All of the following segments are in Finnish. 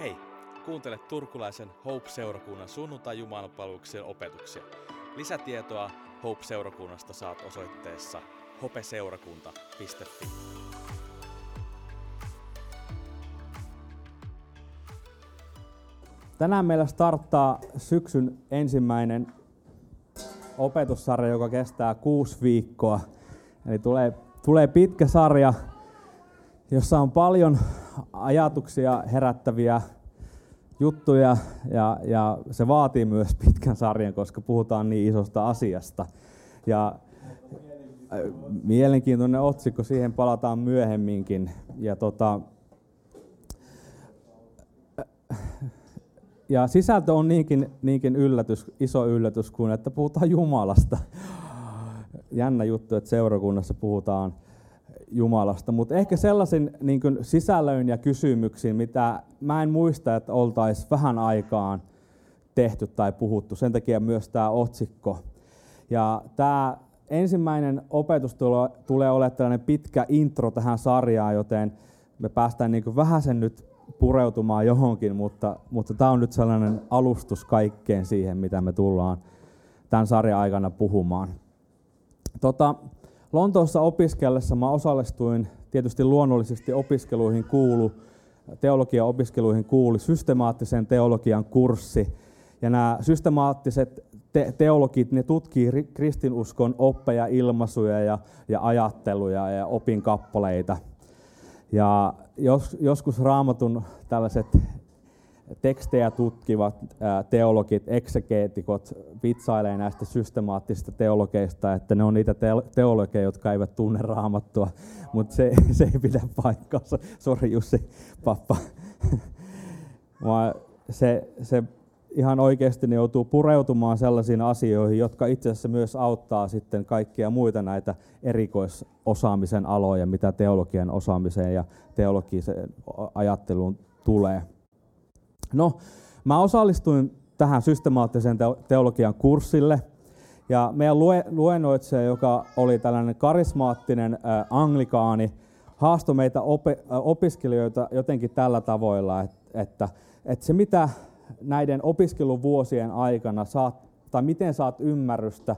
Hei, kuuntele turkulaisen Hope-seurakunnan sunnuntai jumalapalveluksen opetuksia. Lisätietoa Hope-seurakunnasta saat osoitteessa hopeseurakunta.fi. Tänään meillä starttaa syksyn ensimmäinen opetussarja, joka kestää kuusi viikkoa. Eli tulee, tulee pitkä sarja, jossa on paljon ajatuksia herättäviä juttuja ja, ja se vaatii myös pitkän sarjan, koska puhutaan niin isosta asiasta. Ja äh, mielenkiintoinen otsikko, siihen palataan myöhemminkin. Ja, tota, äh, ja sisältö on niinkin, niinkin yllätys, iso yllätys kuin, että puhutaan Jumalasta. Jännä juttu, että seurakunnassa puhutaan Jumalasta, mutta ehkä sellaisin niin sisällön ja kysymyksiin, mitä mä en muista, että oltaisiin vähän aikaan tehty tai puhuttu. Sen takia myös tämä otsikko. Ja tämä ensimmäinen opetus tulee, tulee olemaan tällainen pitkä intro tähän sarjaan, joten me päästään niin vähän sen nyt pureutumaan johonkin, mutta, mutta tämä on nyt sellainen alustus kaikkeen siihen, mitä me tullaan tämän sarjan aikana puhumaan. Tota, Lontoossa opiskellessa mä osallistuin tietysti luonnollisesti opiskeluihin kuulu, teologian opiskeluihin kuuli systemaattisen teologian kurssi. Ja nämä systemaattiset te- teologit, ne tutkii kristinuskon oppeja, ilmaisuja ja, ja ajatteluja ja opinkappaleita. Ja jos, joskus raamatun tällaiset tekstejä tutkivat teologit, eksegeetikot vitsailee näistä systemaattisista teologeista, että ne on niitä teologeja, jotka eivät tunne raamattua, mutta se, se ei pidä paikkaansa. Sori Jussi, pappa. se, se ihan oikeasti ne joutuu pureutumaan sellaisiin asioihin, jotka itse asiassa myös auttaa sitten kaikkia muita näitä erikoisosaamisen aloja, mitä teologian osaamiseen ja teologiseen ajatteluun tulee. No, mä osallistuin tähän systemaattiseen teologian kurssille, ja meidän luennoitsija, joka oli tällainen karismaattinen äh, anglikaani, haastoi meitä ope, äh, opiskelijoita jotenkin tällä tavoilla, että, että, että se mitä näiden opiskeluvuosien aikana saat, tai miten saat ymmärrystä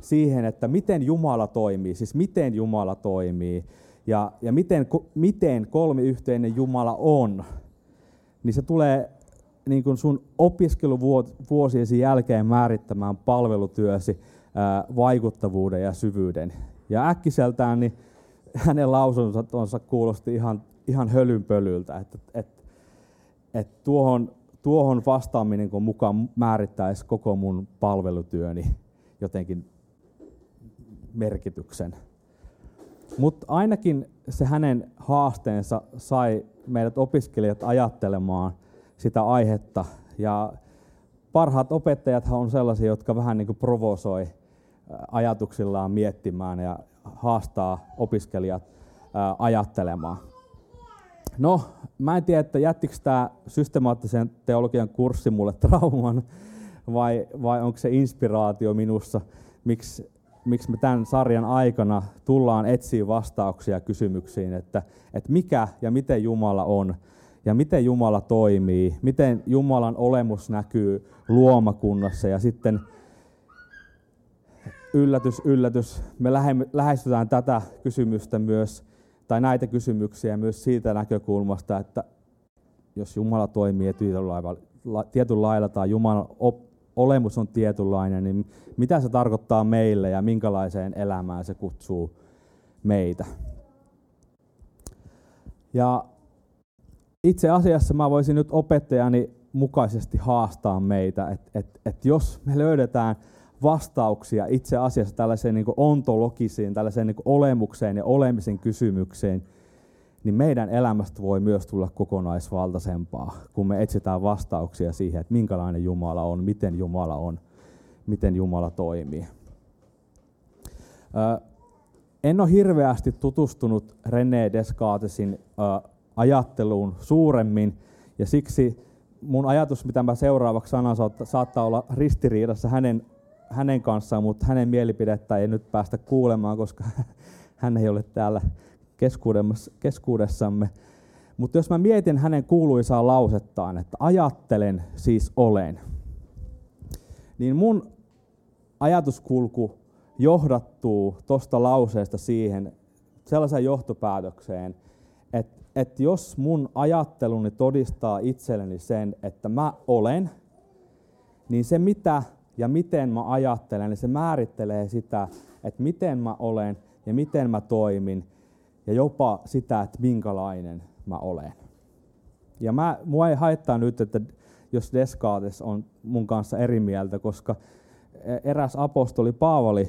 siihen, että miten Jumala toimii, siis miten Jumala toimii, ja, ja miten, miten kolmiyhteinen Jumala on, niin se tulee niin kuin sun opiskeluvuosiesi jälkeen määrittämään palvelutyösi vaikuttavuuden ja syvyyden. Ja äkkiseltään niin hänen lausuntonsa kuulosti ihan, ihan hölynpölyltä, että, että, että tuohon, tuohon vastaaminen kun mukaan määrittäisi koko mun palvelutyöni jotenkin merkityksen. Mutta ainakin se hänen haasteensa sai meidät opiskelijat ajattelemaan – sitä aihetta. Ja parhaat opettajat on sellaisia, jotka vähän niin kuin provosoi ajatuksillaan miettimään ja haastaa opiskelijat ajattelemaan. No, mä en tiedä, että jättikö tämä systemaattisen teologian kurssi mulle trauman, vai, vai onko se inspiraatio minussa, miksi, miksi me tämän sarjan aikana tullaan etsiä vastauksia kysymyksiin, että, että mikä ja miten Jumala on ja miten Jumala toimii, miten Jumalan olemus näkyy luomakunnassa? Ja sitten yllätys, yllätys, me lähestytään tätä kysymystä myös, tai näitä kysymyksiä myös siitä näkökulmasta, että jos Jumala toimii tietyllä lailla tai Jumalan olemus on tietynlainen, niin mitä se tarkoittaa meille ja minkälaiseen elämään se kutsuu meitä. Ja itse asiassa mä voisin nyt opettajani mukaisesti haastaa meitä, että et, et jos me löydetään vastauksia itse asiassa tällaiseen niin ontologisiin, tällaiseen niin olemukseen ja olemisen kysymykseen, niin meidän elämästä voi myös tulla kokonaisvaltaisempaa, kun me etsitään vastauksia siihen, että minkälainen Jumala on, miten Jumala on, miten Jumala toimii. en ole hirveästi tutustunut René Descartesin ajatteluun suuremmin, ja siksi mun ajatus, mitä mä seuraavaksi sanon, saattaa olla ristiriidassa hänen, hänen kanssaan, mutta hänen mielipidettä ei nyt päästä kuulemaan, koska hän ei ole täällä keskuudessamme. Mutta jos mä mietin hänen kuuluisaa lausettaan, että ajattelen, siis olen, niin mun ajatuskulku johdattuu tuosta lauseesta siihen sellaiseen johtopäätökseen, että, jos mun ajatteluni todistaa itselleni sen, että mä olen, niin se mitä ja miten mä ajattelen, niin se määrittelee sitä, että miten mä olen ja miten mä toimin ja jopa sitä, että minkälainen mä olen. Ja mä, mua ei haittaa nyt, että jos Descartes on mun kanssa eri mieltä, koska eräs apostoli Paavali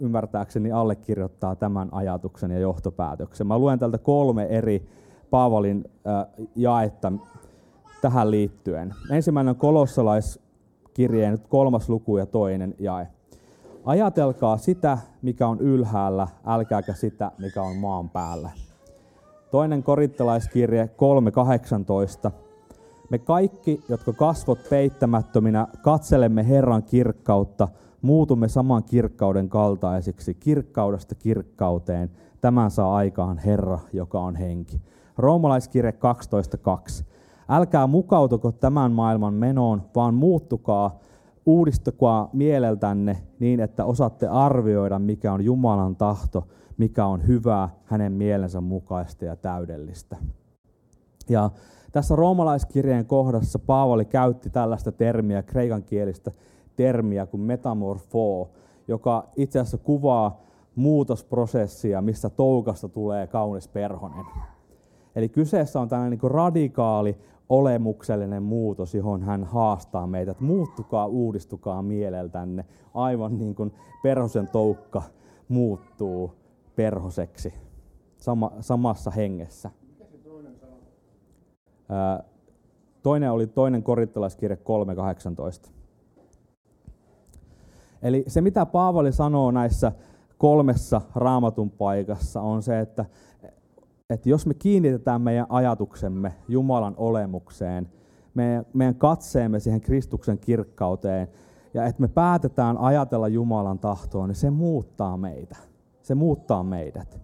ymmärtääkseni allekirjoittaa tämän ajatuksen ja johtopäätöksen. Mä luen tältä kolme eri Paavalin jaetta tähän liittyen. Ensimmäinen kolossalaiskirjeen kolmas luku ja toinen jae. Ajatelkaa sitä, mikä on ylhäällä, älkääkä sitä, mikä on maan päällä. Toinen korittalaiskirje 3.18. Me kaikki, jotka kasvot peittämättöminä, katselemme Herran kirkkautta, muutumme saman kirkkauden kaltaisiksi, kirkkaudesta kirkkauteen. Tämän saa aikaan Herra, joka on henki. Roomalaiskirje 12.2. Älkää mukautuko tämän maailman menoon, vaan muuttukaa, uudistukaa mieleltänne niin, että osaatte arvioida, mikä on Jumalan tahto, mikä on hyvää, hänen mielensä mukaista ja täydellistä. Ja tässä roomalaiskirjeen kohdassa Paavali käytti tällaista termiä, kreikan kielistä termiä kuin metamorfo, joka itse asiassa kuvaa muutosprosessia, missä toukasta tulee kaunis perhonen. Eli kyseessä on tällainen niin radikaali olemuksellinen muutos, johon hän haastaa meitä, että muuttukaa, uudistukaa mieleltänne, aivan niin kuin perhosen toukka muuttuu perhoseksi sama, samassa hengessä. Toinen oli toinen korittalaiskirje 3.18. Eli se, mitä Paavali sanoo näissä kolmessa raamatun paikassa, on se, että, että jos me kiinnitetään meidän ajatuksemme Jumalan olemukseen, meidän, meidän katseemme siihen Kristuksen kirkkauteen, ja että me päätetään ajatella Jumalan tahtoa, niin se muuttaa meitä. Se muuttaa meidät.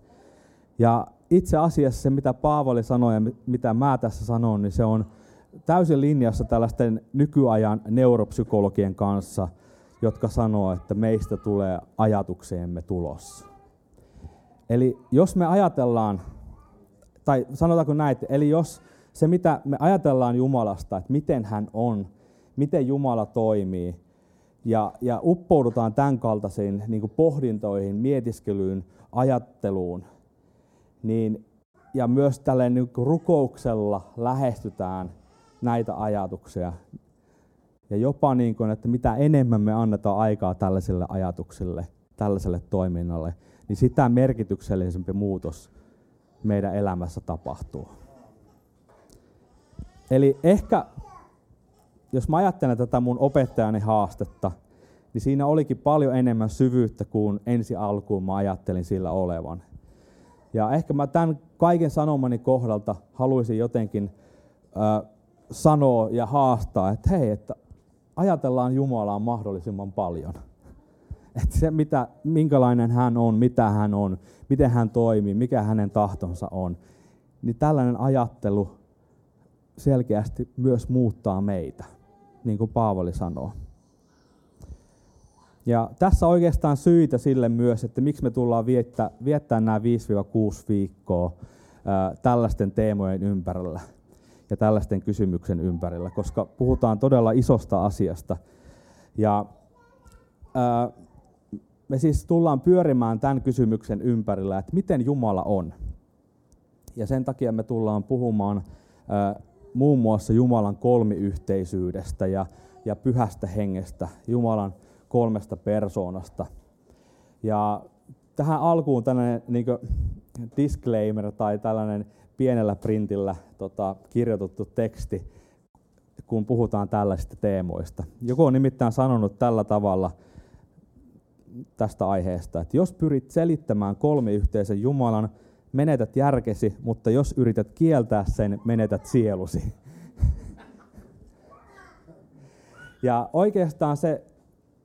Ja itse asiassa se, mitä Paavali sanoi ja mitä mä tässä sanon, niin se on täysin linjassa tällaisten nykyajan neuropsykologien kanssa, jotka sanoo, että meistä tulee ajatukseemme tulos. Eli jos me ajatellaan, tai sanotaanko näin, eli jos se mitä me ajatellaan Jumalasta, että miten hän on, miten Jumala toimii, ja, ja uppoudutaan tämän kaltaisiin niin pohdintoihin, mietiskelyyn, ajatteluun, niin, ja myös tällä niin rukouksella lähestytään näitä ajatuksia. Ja jopa niin kuin, että mitä enemmän me annetaan aikaa tällaisille ajatuksille, tällaiselle toiminnalle, niin sitä merkityksellisempi muutos meidän elämässä tapahtuu. Eli ehkä, jos mä ajattelen tätä mun opettajani haastetta, niin siinä olikin paljon enemmän syvyyttä kuin ensi alkuun mä ajattelin sillä olevan. Ja ehkä mä tämän kaiken sanomani kohdalta haluaisin jotenkin äh, sanoa ja haastaa, että hei, että ajatellaan Jumalaa mahdollisimman paljon. Että se, mitä, minkälainen hän on, mitä hän on, miten hän toimii, mikä hänen tahtonsa on, niin tällainen ajattelu selkeästi myös muuttaa meitä, niin kuin Paavali sanoo. Ja tässä oikeastaan syitä sille myös, että miksi me tullaan viettää, viettää nämä 5-6 viikkoa ää, tällaisten teemojen ympärillä ja tällaisten kysymyksen ympärillä, koska puhutaan todella isosta asiasta. Ja ää, me siis tullaan pyörimään tämän kysymyksen ympärillä, että miten Jumala on. Ja sen takia me tullaan puhumaan ää, muun muassa Jumalan kolmiyhteisyydestä ja, ja pyhästä hengestä, Jumalan kolmesta persoonasta. Ja tähän alkuun tällainen niin disclaimer tai tällainen pienellä printillä tota, kirjoitettu teksti, kun puhutaan tällaisista teemoista. Joku on nimittäin sanonut tällä tavalla tästä aiheesta, että jos pyrit selittämään kolmiyhteisen Jumalan, menetät järkesi, mutta jos yrität kieltää sen, menetät sielusi. Ja oikeastaan se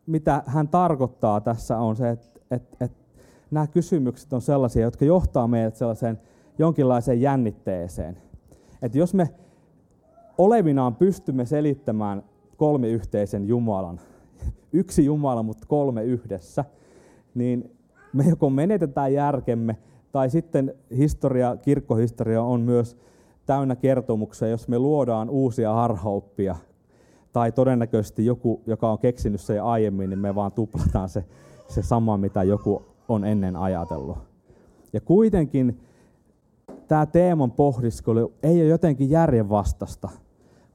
mitä hän tarkoittaa tässä on se, että, että, että nämä kysymykset on sellaisia, jotka johtaa meidät sellaiseen jonkinlaiseen jännitteeseen. että jos me olevinaan pystymme selittämään kolmiyhteisen Jumalan, yksi Jumala, mutta kolme yhdessä, niin me joko menetetään järkemme, tai sitten historia, kirkkohistoria on myös täynnä kertomuksia, jos me luodaan uusia harhaoppia, tai todennäköisesti joku, joka on keksinyt se aiemmin, niin me vaan tuplataan se, se sama, mitä joku on ennen ajatellut. Ja kuitenkin tämä teeman pohdiskelu ei ole jotenkin järjenvastasta,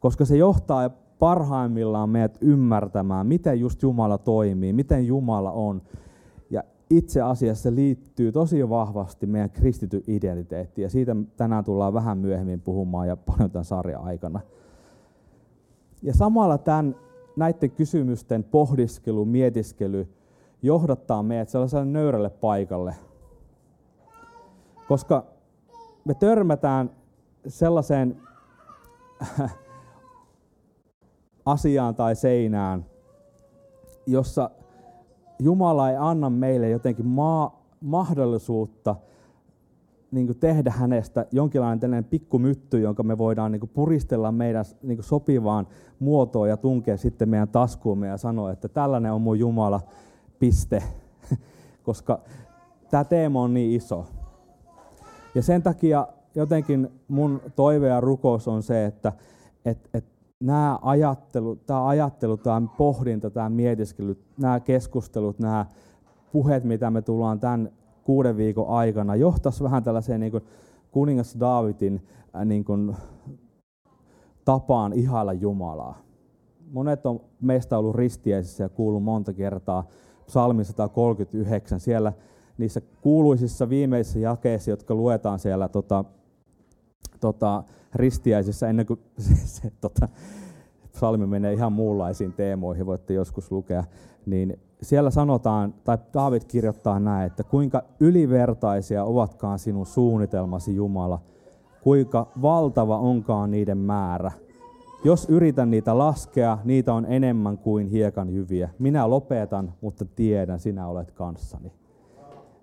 koska se johtaa parhaimmillaan meidät ymmärtämään, miten just Jumala toimii, miten Jumala on. Ja itse asiassa liittyy tosi vahvasti meidän kristityn identiteettiin, ja siitä tänään tullaan vähän myöhemmin puhumaan ja paljon tämän sarjan aikana. Ja samalla tämän, näiden kysymysten pohdiskelu, mietiskely johdattaa meidät sellaiselle nöyrälle paikalle. Koska me törmätään sellaiseen asiaan tai seinään, jossa Jumala ei anna meille jotenkin maa, mahdollisuutta niin kuin tehdä hänestä jonkinlainen tällainen pikkumytty, jonka me voidaan niin kuin puristella meidän niin kuin sopivaan muotoon ja tunkea sitten meidän taskuumme ja sanoa, että tällainen on mun Jumala, piste. Koska tämä teema on niin iso. Ja sen takia jotenkin mun toive ja rukous on se, että et, et nämä ajattelu, tämä ajattelu, tämä pohdinta, tämä mietiskely, nämä keskustelut, nämä puheet, mitä me tullaan tämän kuuden viikon aikana, johtaisi vähän tällaiseen niin kuin kuningas Daavidin äh, niin kuin, tapaan ihailla Jumalaa. Monet on meistä ollut ristiäisissä ja kuullut monta kertaa psalmi 139. Siellä niissä kuuluisissa viimeisissä jakeissa, jotka luetaan siellä tota, tota, ristiäisissä ennen kuin se, se tota, psalmi menee ihan muunlaisiin teemoihin, voitte joskus lukea, niin siellä sanotaan, tai David kirjoittaa näin, että kuinka ylivertaisia ovatkaan sinun suunnitelmasi Jumala, kuinka valtava onkaan niiden määrä. Jos yritän niitä laskea, niitä on enemmän kuin hiekan jyviä. Minä lopetan, mutta tiedän, sinä olet kanssani.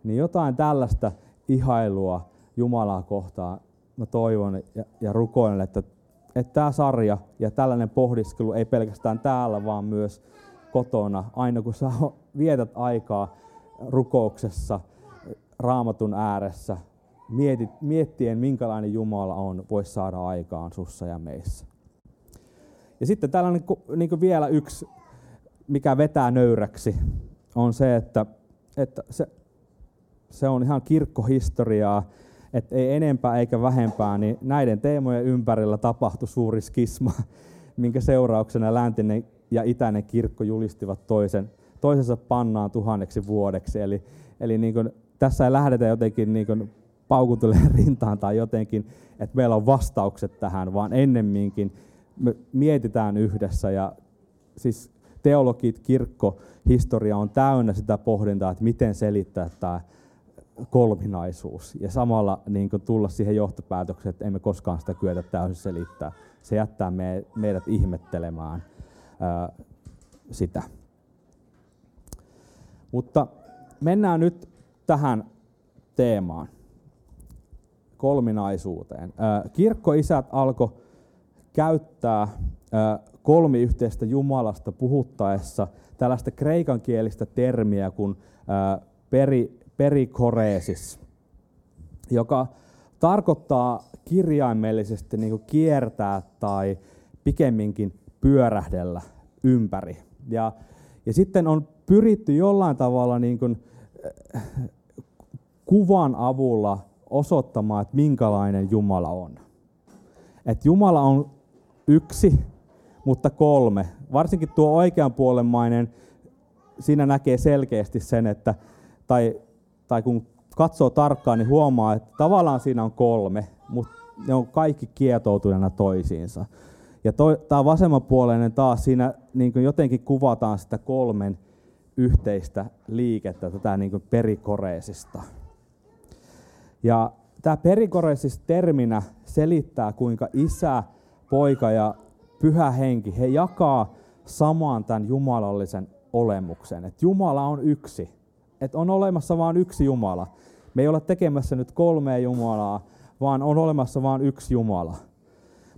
Niin jotain tällaista ihailua Jumalaa kohtaan mä toivon ja, ja rukoilen, että, että tämä sarja ja tällainen pohdiskelu ei pelkästään täällä, vaan myös kotona, aina kun sä vietät aikaa rukouksessa, raamatun ääressä, mietit, miettien minkälainen Jumala on, voisi saada aikaan sussa ja meissä. Ja sitten tällainen niin kuin vielä yksi, mikä vetää nöyräksi, on se, että, että se, se on ihan kirkkohistoriaa, että ei enempää eikä vähempää, niin näiden teemojen ympärillä tapahtui suuri skisma, minkä seurauksena läntinen ja itäinen kirkko julistivat toisen, toisensa pannaan tuhanneksi vuodeksi. Eli, eli niin kuin, tässä ei lähdetä jotenkin niin kuin paukutelemaan rintaan tai jotenkin, että meillä on vastaukset tähän, vaan ennemminkin me mietitään yhdessä ja siis teologit, kirkko, historia on täynnä sitä pohdintaa, että miten selittää tämä kolminaisuus ja samalla niin kuin tulla siihen johtopäätökseen, että emme koskaan sitä kyetä täysin selittää. Se jättää me, meidät ihmettelemään ää, sitä. Mutta mennään nyt tähän teemaan, kolminaisuuteen. Ää, kirkkoisät alkoi käyttää ää, kolmiyhteistä Jumalasta puhuttaessa tällaista kreikankielistä termiä kuin ää, peri, perikoreesis, joka tarkoittaa kirjaimellisesti niin kuin kiertää tai pikemminkin pyörähdellä ympäri. Ja, ja sitten on pyritty jollain tavalla niin kuin, äh, kuvan avulla osoittamaan, että minkälainen Jumala on. Et Jumala on yksi, mutta kolme. Varsinkin tuo oikeanpuolemmainen, siinä näkee selkeästi sen, että, tai tai kun katsoo tarkkaan, niin huomaa, että tavallaan siinä on kolme, mutta ne on kaikki kietoutuneena toisiinsa. Ja tämä vasemmanpuoleinen taas siinä niin kuin jotenkin kuvataan sitä kolmen yhteistä liikettä, tätä niin kuin perikoreesista. Ja tämä perikoreesis terminä selittää, kuinka isä, poika ja pyhä henki, he jakaa samaan tämän jumalallisen olemuksen. Että Jumala on yksi että on olemassa vain yksi Jumala. Me ei ole tekemässä nyt kolmea Jumalaa, vaan on olemassa vain yksi Jumala.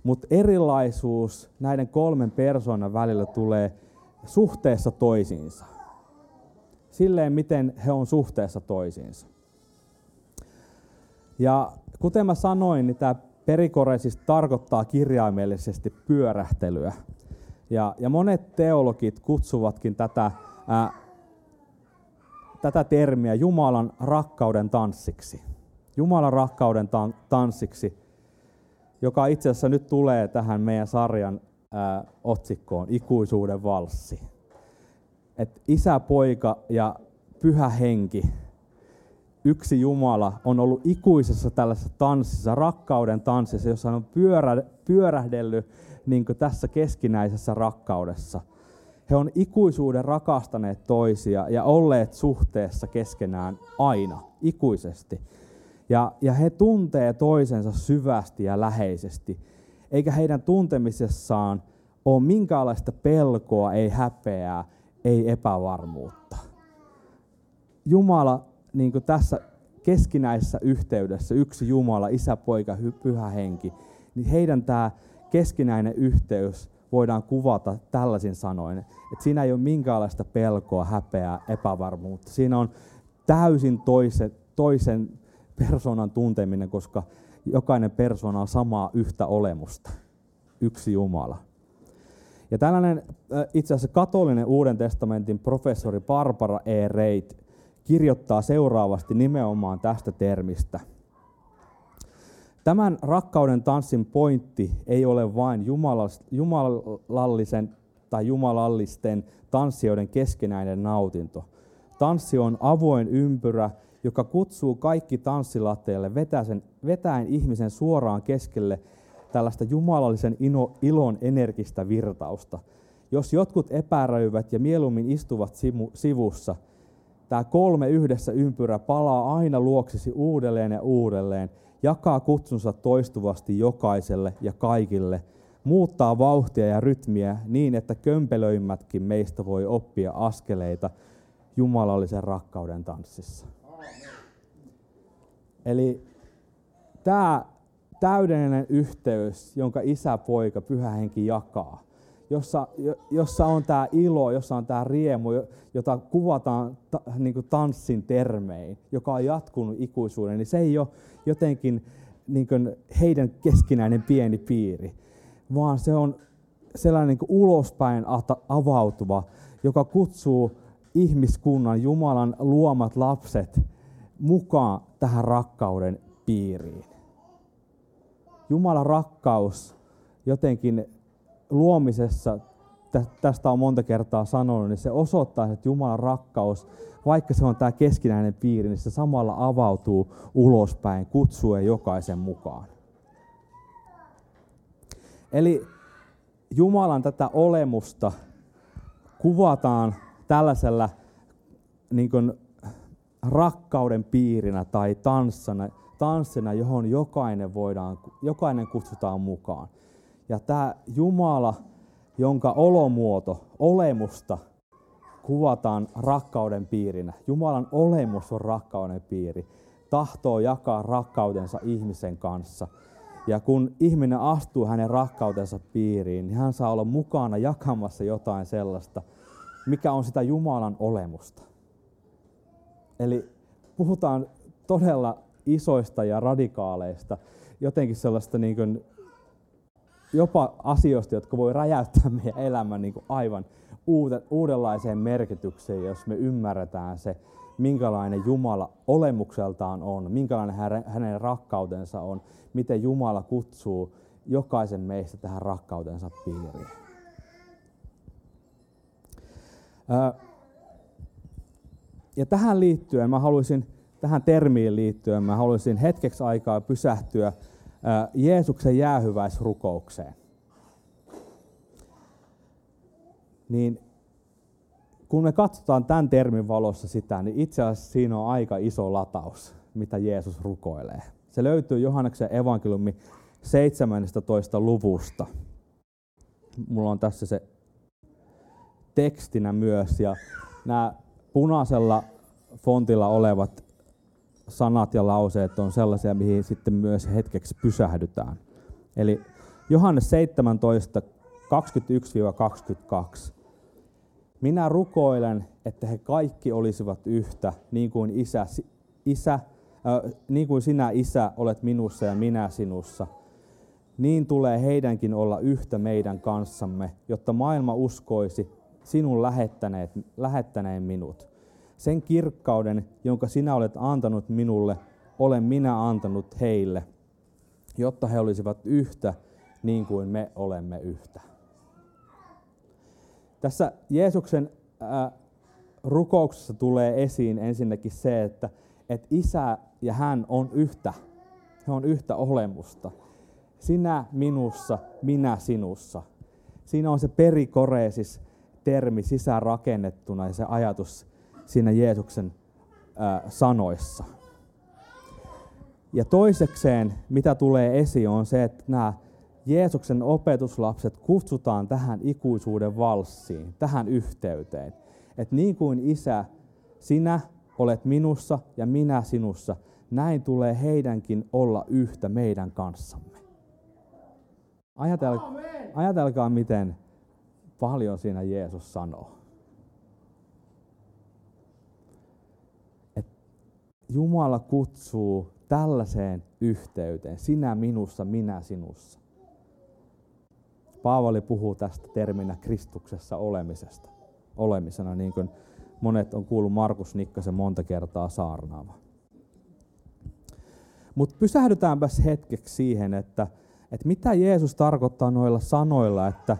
mutta erilaisuus näiden kolmen persoonan välillä tulee suhteessa toisiinsa. Silleen, miten he on suhteessa toisiinsa. Ja kuten mä sanoin, niin tämä perikore siis tarkoittaa kirjaimellisesti pyörähtelyä. Ja, ja monet teologit kutsuvatkin tätä, ää, tätä termiä Jumalan rakkauden tanssiksi. Jumalan rakkauden tan- tanssiksi, joka itse asiassa nyt tulee tähän meidän sarjan ää, otsikkoon, ikuisuuden valssi. Et isä, poika ja pyhä henki yksi Jumala on ollut ikuisessa tällaisessa tanssissa, rakkauden tanssissa, jossa on pyörä, pyörähdellyt niin tässä keskinäisessä rakkaudessa. He on ikuisuuden rakastaneet toisia ja olleet suhteessa keskenään aina, ikuisesti. Ja, ja he tuntee toisensa syvästi ja läheisesti, eikä heidän tuntemisessaan ole minkäänlaista pelkoa, ei häpeää, ei epävarmuutta. Jumala niin kuin tässä keskinäisessä yhteydessä, yksi Jumala, isä, poika, pyhä henki, niin heidän tämä keskinäinen yhteys voidaan kuvata tällaisin sanoin, että siinä ei ole minkäänlaista pelkoa, häpeää, epävarmuutta. Siinä on täysin toisen, toisen persoonan tunteminen, koska jokainen persona on samaa yhtä olemusta. Yksi Jumala. Ja tällainen itse asiassa katolinen Uuden testamentin professori Barbara E. Reit kirjoittaa seuraavasti nimenomaan tästä termistä. Tämän rakkauden tanssin pointti ei ole vain jumalallisen tai jumalallisten tanssijoiden keskenäinen nautinto. Tanssi on avoin ympyrä, joka kutsuu kaikki tanssilatteille vetäen, vetäen ihmisen suoraan keskelle tällaista jumalallisen ino, ilon energistä virtausta. Jos jotkut epäröivät ja mieluummin istuvat sivussa, tämä kolme yhdessä ympyrä palaa aina luoksesi uudelleen ja uudelleen, jakaa kutsunsa toistuvasti jokaiselle ja kaikille, muuttaa vauhtia ja rytmiä niin, että kömpelöimmätkin meistä voi oppia askeleita jumalallisen rakkauden tanssissa. Eli tämä täydellinen yhteys, jonka isä, poika, pyhä henki jakaa, jossa, jossa on tämä ilo, jossa on tämä riemu, jota kuvataan ta, niin kuin tanssin termein, joka on jatkunut ikuisuuden, niin se ei ole jotenkin niin kuin heidän keskinäinen pieni piiri, vaan se on sellainen niin kuin ulospäin avautuva, joka kutsuu ihmiskunnan, Jumalan luomat lapset mukaan tähän rakkauden piiriin. Jumalan rakkaus jotenkin luomisessa, tästä on monta kertaa sanonut, niin se osoittaa, että Jumalan rakkaus, vaikka se on tämä keskinäinen piiri, niin se samalla avautuu ulospäin, kutsuen jokaisen mukaan. Eli Jumalan tätä olemusta kuvataan tällaisella niin kuin rakkauden piirinä tai tanssana, tanssina, johon jokainen, voidaan, jokainen kutsutaan mukaan. Ja tämä Jumala, jonka olomuoto, olemusta kuvataan rakkauden piirinä. Jumalan olemus on rakkauden piiri. Tahtoo jakaa rakkautensa ihmisen kanssa. Ja kun ihminen astuu hänen rakkautensa piiriin, niin hän saa olla mukana jakamassa jotain sellaista, mikä on sitä Jumalan olemusta. Eli puhutaan todella isoista ja radikaaleista, jotenkin sellaista niin kuin jopa asioista, jotka voi räjäyttää meidän elämän niin kuin aivan uudenlaiseen merkitykseen, jos me ymmärretään se, minkälainen Jumala olemukseltaan on, minkälainen hänen rakkautensa on, miten Jumala kutsuu jokaisen meistä tähän rakkautensa piiriin. Ja tähän liittyen mä haluaisin, tähän termiin liittyen mä haluaisin hetkeksi aikaa pysähtyä Jeesuksen jäähyväisrukoukseen. Niin kun me katsotaan tämän termin valossa sitä, niin itse asiassa siinä on aika iso lataus, mitä Jeesus rukoilee. Se löytyy Johanneksen evankeliumi 17. luvusta. Mulla on tässä se tekstinä myös, ja nämä punaisella fontilla olevat sanat ja lauseet on sellaisia, mihin sitten myös hetkeksi pysähdytään. Eli Johannes 17, 21-22. Minä rukoilen, että he kaikki olisivat yhtä, niin kuin, isä, isä, äh, niin kuin sinä, Isä, olet minussa ja minä sinussa. Niin tulee heidänkin olla yhtä meidän kanssamme, jotta maailma uskoisi sinun lähettäneen minut. Sen kirkkauden, jonka sinä olet antanut minulle, olen minä antanut heille, jotta he olisivat yhtä, niin kuin me olemme yhtä. Tässä Jeesuksen äh, rukouksessa tulee esiin ensinnäkin se, että, että isä ja hän on yhtä. He on yhtä olemusta. Sinä minussa, minä sinussa. Siinä on se perikoreesis termi sisäänrakennettuna ja se ajatus siinä Jeesuksen äh, sanoissa. Ja toisekseen, mitä tulee esiin, on se, että nämä Jeesuksen opetuslapset kutsutaan tähän ikuisuuden valssiin, tähän yhteyteen. Että niin kuin isä, sinä olet minussa ja minä sinussa, näin tulee heidänkin olla yhtä meidän kanssamme. Ajatel, ajatelkaa, miten paljon siinä Jeesus sanoo. Et Jumala kutsuu tällaiseen yhteyteen, sinä minussa, minä sinussa. Paavali puhuu tästä terminä Kristuksessa olemisesta, olemisena, niin kuin monet on kuullut Markus Nikkasen monta kertaa saarnaava. Mutta pysähdytäänpäs hetkeksi siihen, että, että mitä Jeesus tarkoittaa noilla sanoilla, että,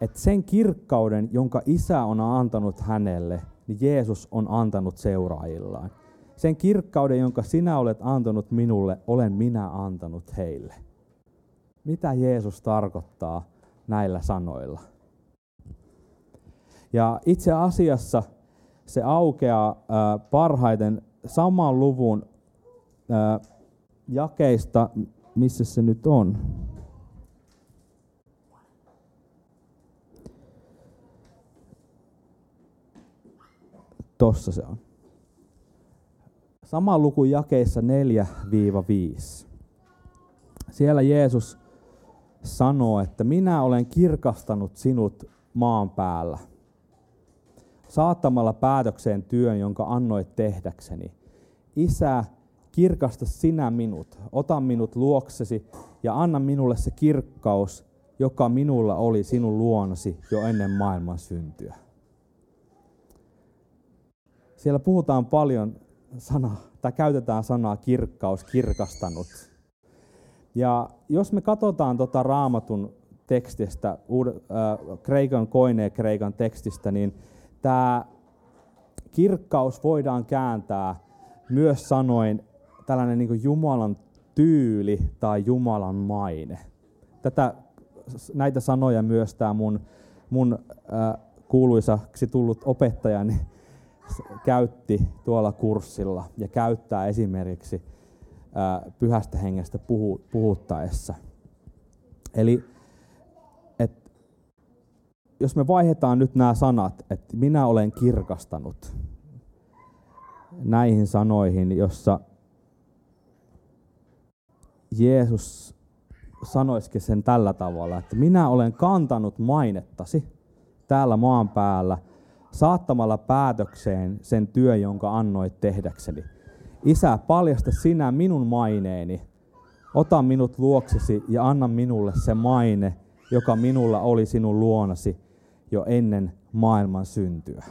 että sen kirkkauden, jonka isä on antanut hänelle, niin Jeesus on antanut seuraajillaan. Sen kirkkauden, jonka sinä olet antanut minulle, olen minä antanut heille. Mitä Jeesus tarkoittaa näillä sanoilla? Ja itse asiassa se aukeaa parhaiten saman luvun jakeista, missä se nyt on. Tossa se on. Sama luku jakeissa 4-5. Siellä Jeesus sanoo, että minä olen kirkastanut sinut maan päällä, saattamalla päätökseen työn, jonka annoit tehdäkseni. Isä, kirkasta sinä minut, ota minut luoksesi ja anna minulle se kirkkaus, joka minulla oli sinun luonasi jo ennen maailman syntyä. Siellä puhutaan paljon sana, tai käytetään sanaa kirkkaus, kirkastanut. Ja jos me katsotaan tota raamatun tekstistä, uud, äh, kreikan koineen kreikan tekstistä, niin tämä kirkkaus voidaan kääntää myös sanoin tällainen niin Jumalan tyyli tai Jumalan maine. Tätä, näitä sanoja myös tämä mun, mun äh, kuuluisaksi tullut opettajani käytti tuolla kurssilla ja käyttää esimerkiksi pyhästä hengestä puhuttaessa. Eli et, jos me vaihdetaan nyt nämä sanat, että minä olen kirkastanut näihin sanoihin, jossa Jeesus sanoisikin sen tällä tavalla, että minä olen kantanut mainettasi täällä maan päällä – saattamalla päätökseen sen työn, jonka annoit tehdäkseni. Isä, paljasta sinä minun maineeni. Ota minut luoksesi ja anna minulle se maine, joka minulla oli sinun luonasi jo ennen maailman syntyä.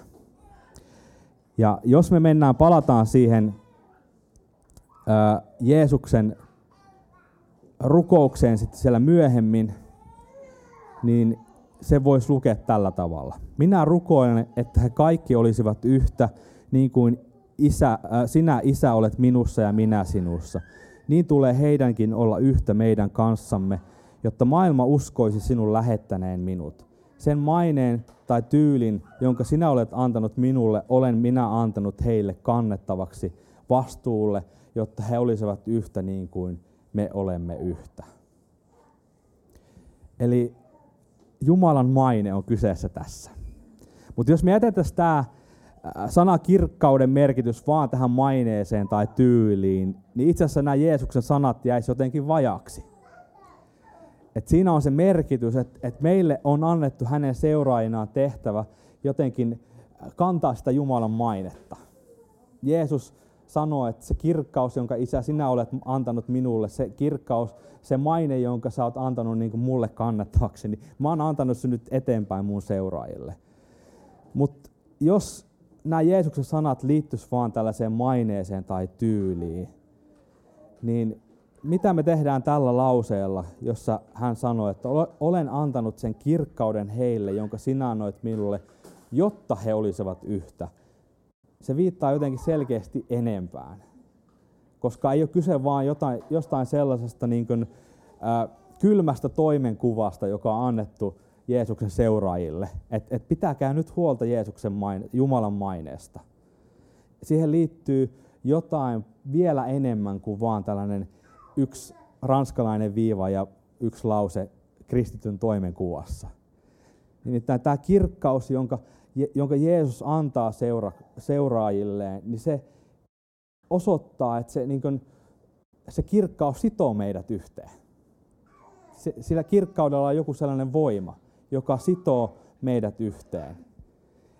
Ja jos me mennään, palataan siihen ää, Jeesuksen rukoukseen sitten siellä myöhemmin, niin se voisi lukea tällä tavalla. Minä rukoilen, että he kaikki olisivat yhtä, niin kuin isä, äh, sinä isä olet minussa ja minä sinussa. Niin tulee heidänkin olla yhtä meidän kanssamme, jotta maailma uskoisi sinun lähettäneen minut. Sen maineen tai tyylin, jonka sinä olet antanut minulle, olen minä antanut heille kannettavaksi vastuulle, jotta he olisivat yhtä niin kuin me olemme yhtä. Eli Jumalan maine on kyseessä tässä. Mutta jos me jätettäisiin tämä äh, sana kirkkauden merkitys vaan tähän maineeseen tai tyyliin, niin itse asiassa nämä Jeesuksen sanat jäisi jotenkin vajaksi. Et siinä on se merkitys, että et meille on annettu hänen seuraajinaan tehtävä jotenkin kantaa sitä Jumalan mainetta. Jeesus sanoo, että se kirkkaus, jonka Isä sinä olet antanut minulle, se kirkkaus, se maine, jonka sä oot antanut niin kuin mulle kannettavaksi, niin mä oon antanut se nyt eteenpäin mun seuraajille. Jos nämä Jeesuksen sanat liittyisi vaan tällaiseen maineeseen tai tyyliin, niin mitä me tehdään tällä lauseella, jossa hän sanoi, että olen antanut sen kirkkauden heille, jonka sinä annoit minulle, jotta he olisivat yhtä. Se viittaa jotenkin selkeästi enempään, koska ei ole kyse vaan jotain, jostain sellaisesta niin kuin, äh, kylmästä toimenkuvasta, joka on annettu Jeesuksen seuraajille. Että et pitäkää nyt huolta Jeesuksen maine, Jumalan maineesta. Siihen liittyy jotain vielä enemmän kuin vaan tällainen yksi ranskalainen viiva ja yksi lause kristityn toimenkuvassa. Nimittäin tämä kirkkaus, jonka, jonka Jeesus antaa seura, seuraajilleen, niin se osoittaa, että se, niin kuin, se kirkkaus sitoo meidät yhteen. Sillä kirkkaudella on joku sellainen voima, joka sitoo meidät yhteen.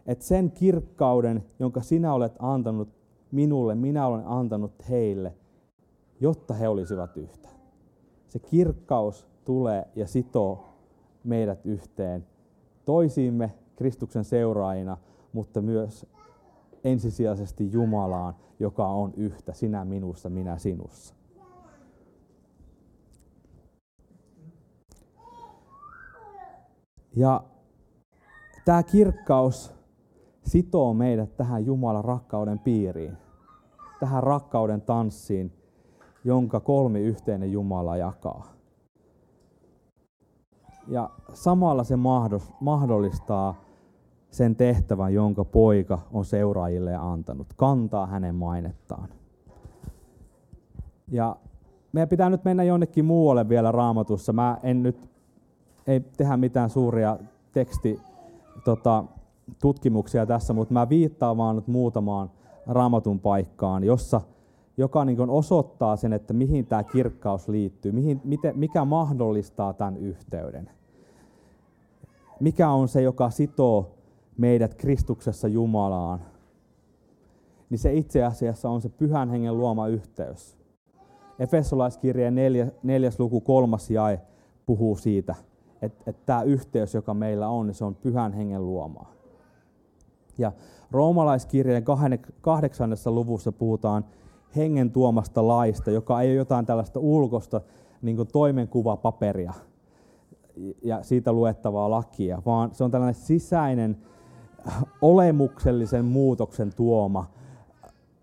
Et sen kirkkauden, jonka sinä olet antanut minulle, minä olen antanut heille, jotta he olisivat yhtä. Se kirkkaus tulee ja sitoo meidät yhteen toisiimme Kristuksen seuraajina, mutta myös ensisijaisesti Jumalaan, joka on yhtä, sinä minussa, minä sinussa. Ja tämä kirkkaus sitoo meidät tähän Jumalan rakkauden piiriin, tähän rakkauden tanssiin, jonka kolmi yhteinen Jumala jakaa. Ja samalla se mahdollistaa sen tehtävän, jonka poika on seuraajille antanut, kantaa hänen mainettaan. Ja meidän pitää nyt mennä jonnekin muualle vielä raamatussa. Mä en nyt, ei tehdä mitään suuria teksti, tota, tutkimuksia tässä, mutta mä viittaan vaan nyt muutamaan raamatun paikkaan, jossa – joka niin osoittaa sen, että mihin tämä kirkkaus liittyy, mihin, miten, mikä mahdollistaa tämän yhteyden. Mikä on se, joka sitoo meidät Kristuksessa Jumalaan, niin se itse asiassa on se pyhän hengen luoma yhteys. Efesolaiskirjeen neljä, neljäs luku kolmas jae puhuu siitä, että, että tämä yhteys, joka meillä on, niin se on pyhän hengen luomaa. Ja roomalaiskirjeen kahdeksannessa luvussa puhutaan hengen tuomasta laista, joka ei ole jotain tällaista ulkosta niin toimenkuvapaperia ja siitä luettavaa lakia, vaan se on tällainen sisäinen olemuksellisen muutoksen tuoma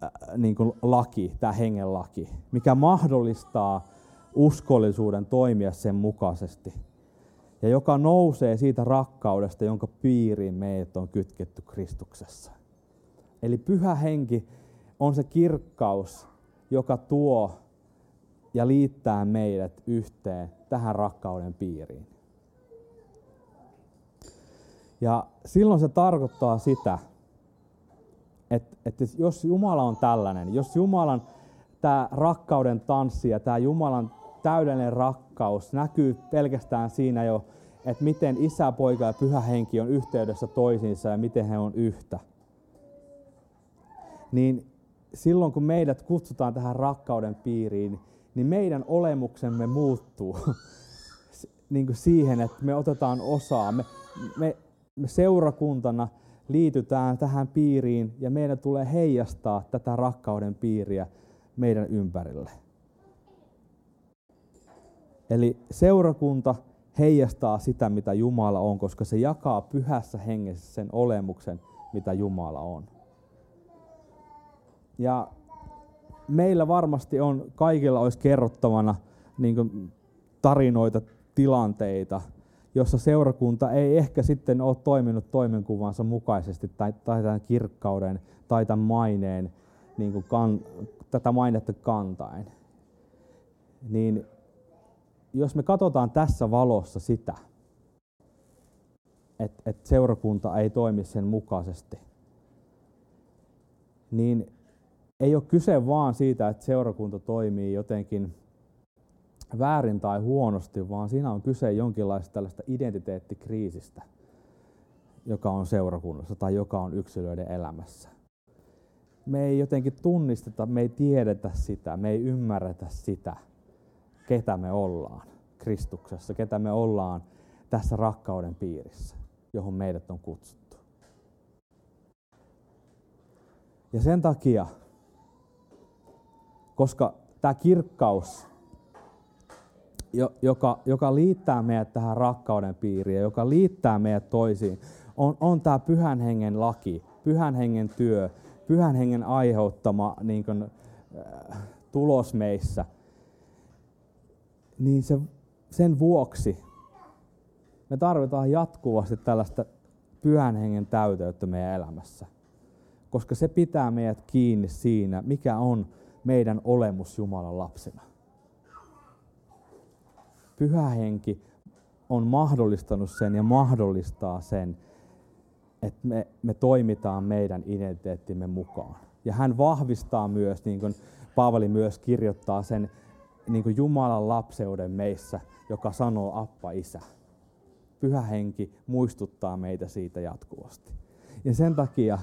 äh, niin kuin laki, tämä hengen laki, mikä mahdollistaa uskollisuuden toimia sen mukaisesti. Ja joka nousee siitä rakkaudesta, jonka piiriin meidät on kytketty Kristuksessa. Eli pyhä henki on se kirkkaus, joka tuo ja liittää meidät yhteen tähän rakkauden piiriin. Ja silloin se tarkoittaa sitä, että, että jos Jumala on tällainen, jos Jumalan tämä rakkauden tanssi ja tämä Jumalan täydellinen rakkaus näkyy pelkästään siinä jo, että miten isä, poika ja pyhä henki on yhteydessä toisiinsa ja miten he on yhtä, niin silloin kun meidät kutsutaan tähän rakkauden piiriin, niin meidän olemuksemme muuttuu niin kuin siihen, että me otetaan osaa. Me, me, me seurakuntana liitytään tähän piiriin ja meidän tulee heijastaa tätä rakkauden piiriä meidän ympärille. Eli seurakunta heijastaa sitä, mitä Jumala on, koska se jakaa pyhässä hengessä sen olemuksen, mitä Jumala on. Ja meillä varmasti on, kaikilla olisi kerrottavana niin tarinoita, tilanteita, jossa seurakunta ei ehkä sitten ole toiminut toimenkuvansa mukaisesti tai, tai tämän kirkkauden tai tämän maineen, niin kuin kan, tätä mainetta kantain. Niin jos me katsotaan tässä valossa sitä, että et seurakunta ei toimi sen mukaisesti, niin ei ole kyse vaan siitä, että seurakunta toimii jotenkin väärin tai huonosti, vaan siinä on kyse jonkinlaista tällaista identiteettikriisistä, joka on seurakunnassa tai joka on yksilöiden elämässä. Me ei jotenkin tunnisteta, me ei tiedetä sitä, me ei ymmärretä sitä, ketä me ollaan Kristuksessa, ketä me ollaan tässä rakkauden piirissä, johon meidät on kutsuttu. Ja sen takia, koska tämä kirkkaus, joka, joka liittää meidät tähän rakkauden piiriin joka liittää meidät toisiin, on, on tämä pyhän hengen laki, pyhän hengen työ, pyhän hengen aiheuttama niin kuin, äh, tulos meissä, niin se, sen vuoksi me tarvitaan jatkuvasti tällaista pyhän hengen täyteyttä meidän elämässä. Koska se pitää meidät kiinni siinä, mikä on meidän olemus Jumalan lapsena. Pyhä henki on mahdollistanut sen ja mahdollistaa sen, että me, me toimitaan meidän identiteettimme mukaan. Ja hän vahvistaa myös, niin kuin Paavali myös kirjoittaa sen niin kuin Jumalan lapseuden meissä, joka sanoo Appa Isä. Pyhä henki muistuttaa meitä siitä jatkuvasti. Ja sen takia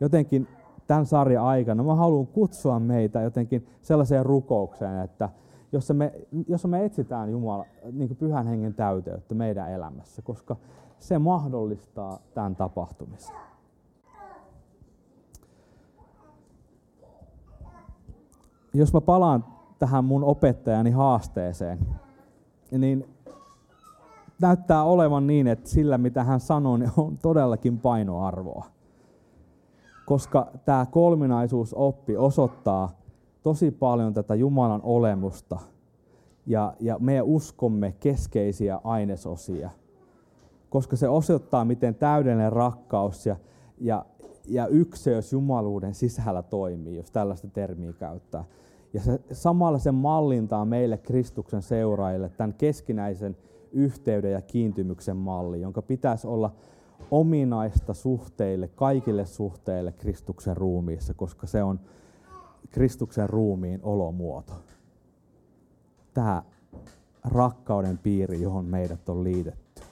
jotenkin tämän sarjan aikana mä haluan kutsua meitä jotenkin sellaiseen rukoukseen, että jossa me, jossa me etsitään Jumala, niin pyhän hengen täyteyttä meidän elämässä, koska se mahdollistaa tämän tapahtumisen. Jos mä palaan tähän mun opettajani haasteeseen, niin näyttää olevan niin, että sillä mitä hän sanoo, niin on todellakin painoarvoa. Koska tämä kolminaisuusoppi osoittaa tosi paljon tätä Jumalan olemusta ja, ja meidän uskomme keskeisiä ainesosia. Koska se osoittaa, miten täydellinen rakkaus ja, ja, ja ykseys Jumaluuden sisällä toimii, jos tällaista termiä käyttää. Ja se, samalla se mallintaa meille Kristuksen seuraajille tämän keskinäisen yhteyden ja kiintymyksen malli, jonka pitäisi olla ominaista suhteille, kaikille suhteille Kristuksen ruumiissa, koska se on Kristuksen ruumiin olomuoto. Tämä rakkauden piiri, johon meidät on liitetty.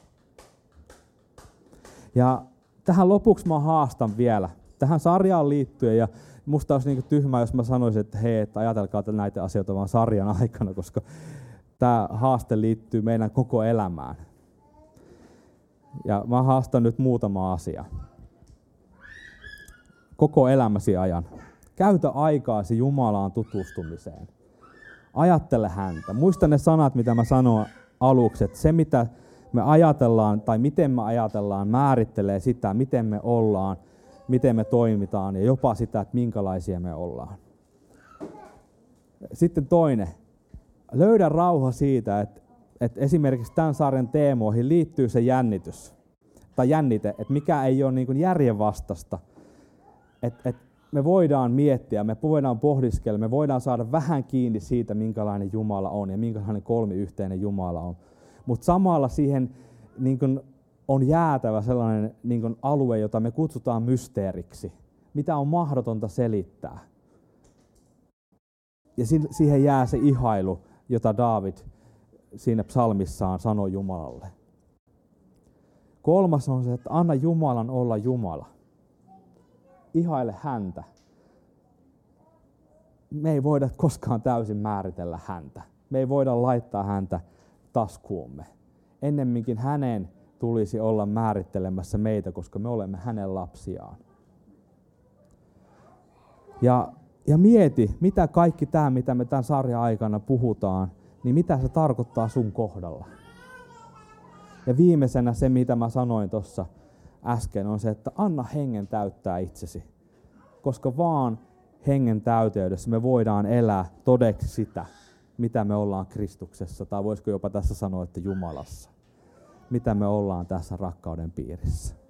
Ja tähän lopuksi mä haastan vielä, tähän sarjaan liittyen, ja musta olisi niin tyhmää, jos mä sanoisin, että hei, että ajatelkaa näitä asioita vaan sarjan aikana, koska tämä haaste liittyy meidän koko elämään. Ja mä haastan nyt muutama asia. Koko elämäsi ajan. Käytä aikaasi Jumalaan tutustumiseen. Ajattele häntä. Muista ne sanat, mitä mä sanoin aluksi, että se mitä me ajatellaan tai miten me ajatellaan määrittelee sitä, miten me ollaan, miten me toimitaan ja jopa sitä, että minkälaisia me ollaan. Sitten toinen, löydä rauha siitä, että, että esimerkiksi tämän sarjan teemoihin liittyy se jännitys tai jännite, että mikä ei ole niin järjenvastasta. Että me voidaan miettiä, me voidaan pohdiskella, me voidaan saada vähän kiinni siitä, minkälainen Jumala on ja minkälainen kolmiyhteinen Jumala on. Mutta samalla siihen niin kuin on jäätävä sellainen niin kuin alue, jota me kutsutaan mysteeriksi, mitä on mahdotonta selittää. Ja siihen jää se ihailu, jota David siinä psalmissaan sanoi Jumalalle. Kolmas on se, että anna Jumalan olla Jumala. Ihaile häntä. Me ei voida koskaan täysin määritellä häntä. Me ei voida laittaa häntä taskuumme. Ennemminkin hänen tulisi olla määrittelemässä meitä, koska me olemme hänen lapsiaan. Ja, ja mieti, mitä kaikki tämä, mitä me tämän sarjan aikana puhutaan, niin mitä se tarkoittaa sun kohdalla. Ja viimeisenä se, mitä mä sanoin tuossa äsken, on se, että anna hengen täyttää itsesi. Koska vaan hengen täyteydessä me voidaan elää todeksi sitä, mitä me ollaan Kristuksessa, tai voisiko jopa tässä sanoa, että Jumalassa. Mitä me ollaan tässä rakkauden piirissä.